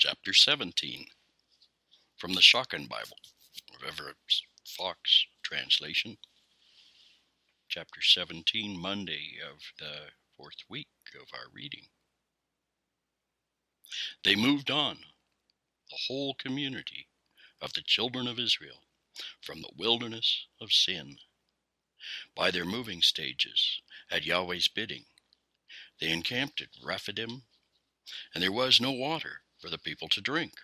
chapter 17, from the Schocken Bible, Everett Fox translation, chapter 17, Monday of the fourth week of our reading. They moved on, the whole community of the children of Israel, from the wilderness of sin. By their moving stages, at Yahweh's bidding, they encamped at Rephidim, and there was no water for the people to drink.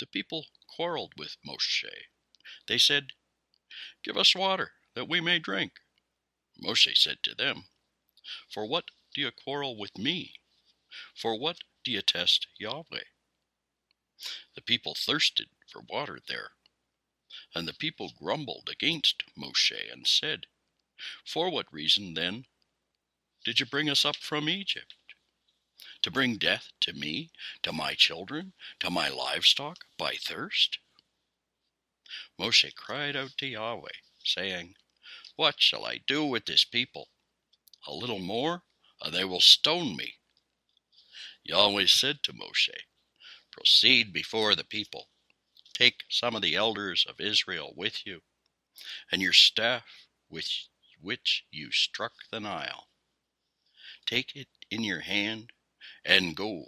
The people quarreled with Moshe. They said, Give us water that we may drink. Moshe said to them, For what do you quarrel with me? For what do you test Yahweh? The people thirsted for water there. And the people grumbled against Moshe and said, For what reason then did you bring us up from Egypt? To bring death to me, to my children, to my livestock by thirst? Moshe cried out to Yahweh, saying, What shall I do with this people? A little more, and they will stone me. Yahweh said to Moshe, Proceed before the people. Take some of the elders of Israel with you, and your staff with which you struck the Nile. Take it in your hand and go.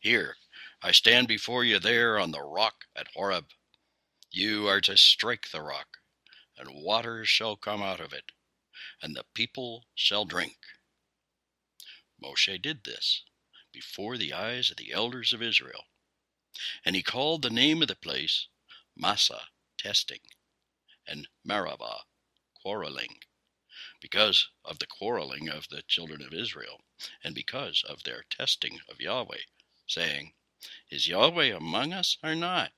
Here, I stand before you there on the rock at Horeb. You are to strike the rock, and waters shall come out of it, and the people shall drink. Moshe did this before the eyes of the elders of Israel. And he called the name of the place Massa, testing, and Meribah, quarreling, because of the quarreling of the children of Israel, and because of their testing of Yahweh, saying, Is Yahweh among us or not?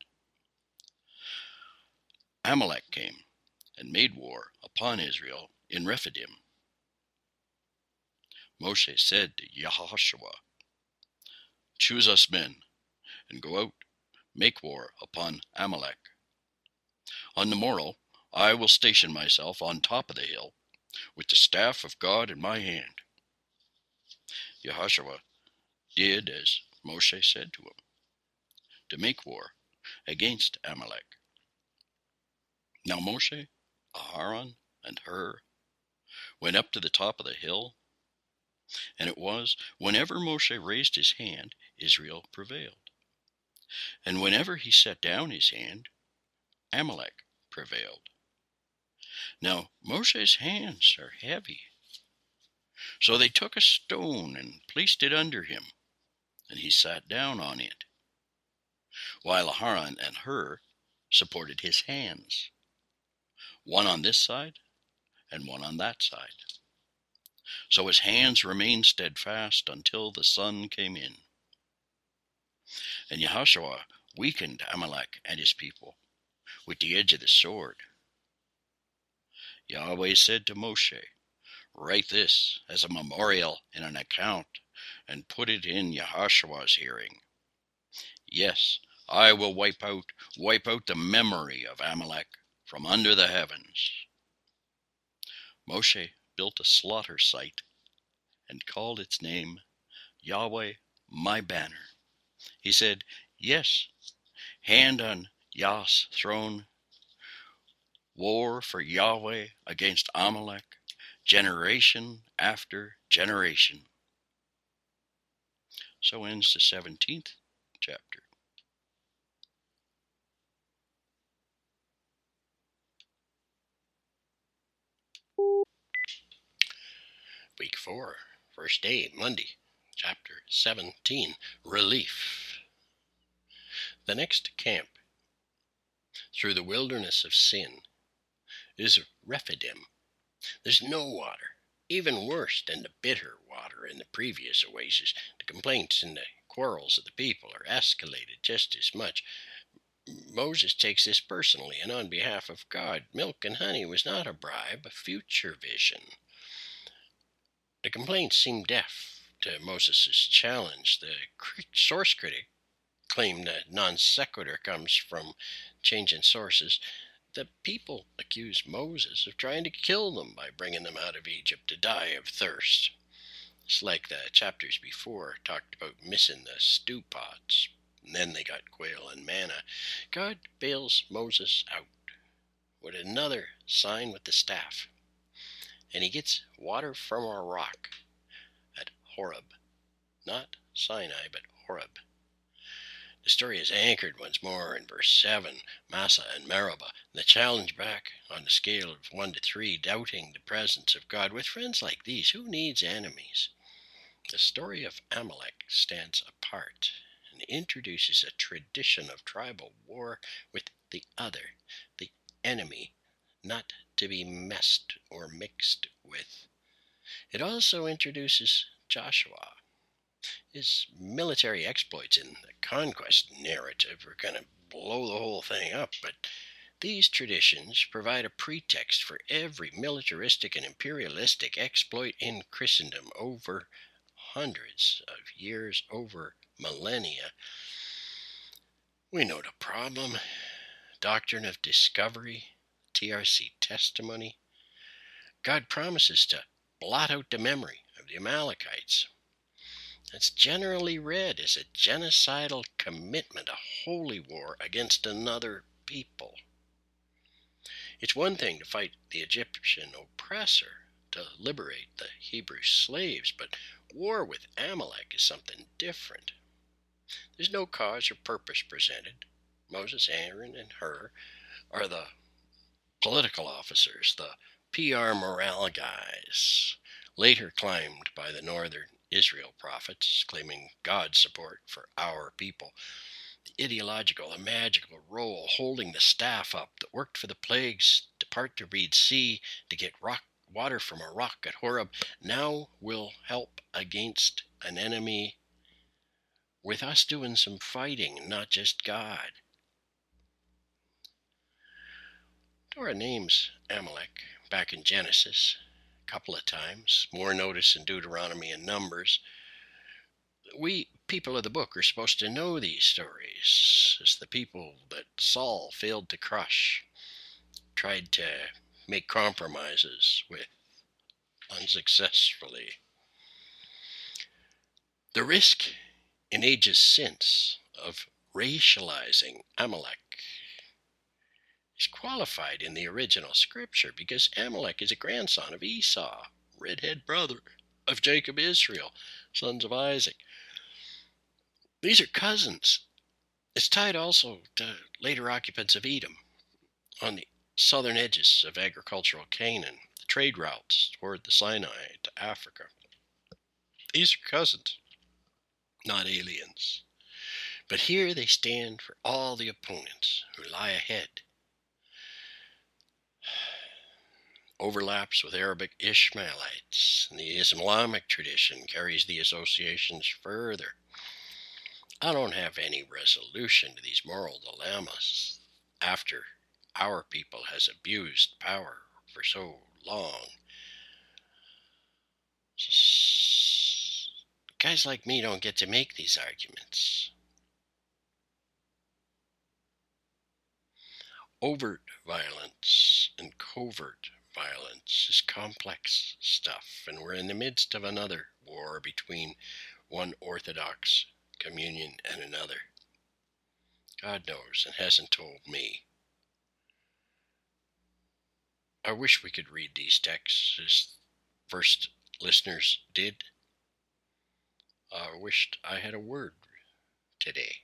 Amalek came and made war upon Israel in Rephidim. Moshe said to Yahushua, Choose us men, and go out, make war upon Amalek. On the morrow I will station myself on top of the hill, with the staff of God in my hand. Yahushua did as Moshe said to him, to make war against Amalek. Now Moshe, Aharon, and Hur went up to the top of the hill and it was, whenever Moshe raised his hand, Israel prevailed. And whenever he set down his hand, Amalek prevailed. Now Moshe's hands are heavy. So they took a stone and placed it under him, and he sat down on it, while Aharon and Hur supported his hands, one on this side and one on that side. So his hands remained steadfast until the sun came in. And Yahushua weakened Amalek and his people with the edge of the sword. Yahweh said to Moshe, Write this as a memorial in an account and put it in Yahushua's hearing. Yes, I will wipe out wipe out the memory of Amalek from under the heavens. Moshe built a slaughter site and called its name Yahweh my banner. He said, Yes, hand on Yah's throne, war for Yahweh against Amalek, generation after generation. So ends the 17th chapter. Week 4, first day, Monday, chapter 17 Relief. The next camp through the wilderness of sin is Rephidim. There's no water, even worse than the bitter water in the previous oasis. The complaints and the quarrels of the people are escalated just as much. Moses takes this personally, and on behalf of God, milk and honey was not a bribe, a future vision. The complaints seem deaf to Moses' challenge. The source critic claimed that non sequitur comes from changing sources. The people accuse Moses of trying to kill them by bringing them out of Egypt to die of thirst. It's like the chapters before talked about missing the stew pots. And then they got quail and manna. God bails Moses out with another sign with the staff. And he gets water from a rock at Horeb. Not Sinai, but Horeb. The story is anchored once more in verse 7, Massa and Meribah, the challenge back on the scale of 1 to 3, doubting the presence of God. With friends like these, who needs enemies? The story of Amalek stands apart and introduces a tradition of tribal war with the other, the enemy, not to be messed or mixed with. It also introduces Joshua, his military exploits in the conquest narrative are going to blow the whole thing up, but these traditions provide a pretext for every militaristic and imperialistic exploit in Christendom over hundreds of years, over millennia. We know the problem doctrine of discovery, TRC testimony. God promises to blot out the memory of the Amalekites. It's generally read as a genocidal commitment, a holy war against another people. It's one thing to fight the Egyptian oppressor to liberate the Hebrew slaves, but war with Amalek is something different. There's no cause or purpose presented. Moses, Aaron, and Hur are the political officers, the PR morale guys, later climbed by the northern Israel prophets, claiming God's support for our people. The ideological and magical role holding the staff up that worked for the plagues to part the Reed Sea to get rock water from a rock at Horeb now will help against an enemy with us doing some fighting, not just God. Torah names Amalek back in Genesis couple of times, more notice in Deuteronomy and Numbers. We people of the book are supposed to know these stories as the people that Saul failed to crush, tried to make compromises with unsuccessfully. The risk in ages since of racializing Amalek is qualified in the original scripture because Amalek is a grandson of Esau, redhead brother of Jacob Israel, sons of Isaac. These are cousins. It's tied also to later occupants of Edom on the southern edges of agricultural Canaan, the trade routes toward the Sinai to Africa. These are cousins, not aliens. But here they stand for all the opponents who lie ahead overlaps with Arabic Ishmaelites, and the Islamic tradition carries the associations further. I don't have any resolution to these moral dilemmas after our people has abused power for so long. Guys like me don't get to make these arguments. Overt violence and covert violence is complex stuff, and we're in the midst of another war between one Orthodox communion and another. God knows and hasn't told me. I wish we could read these texts as first listeners did. I wished I had a word today.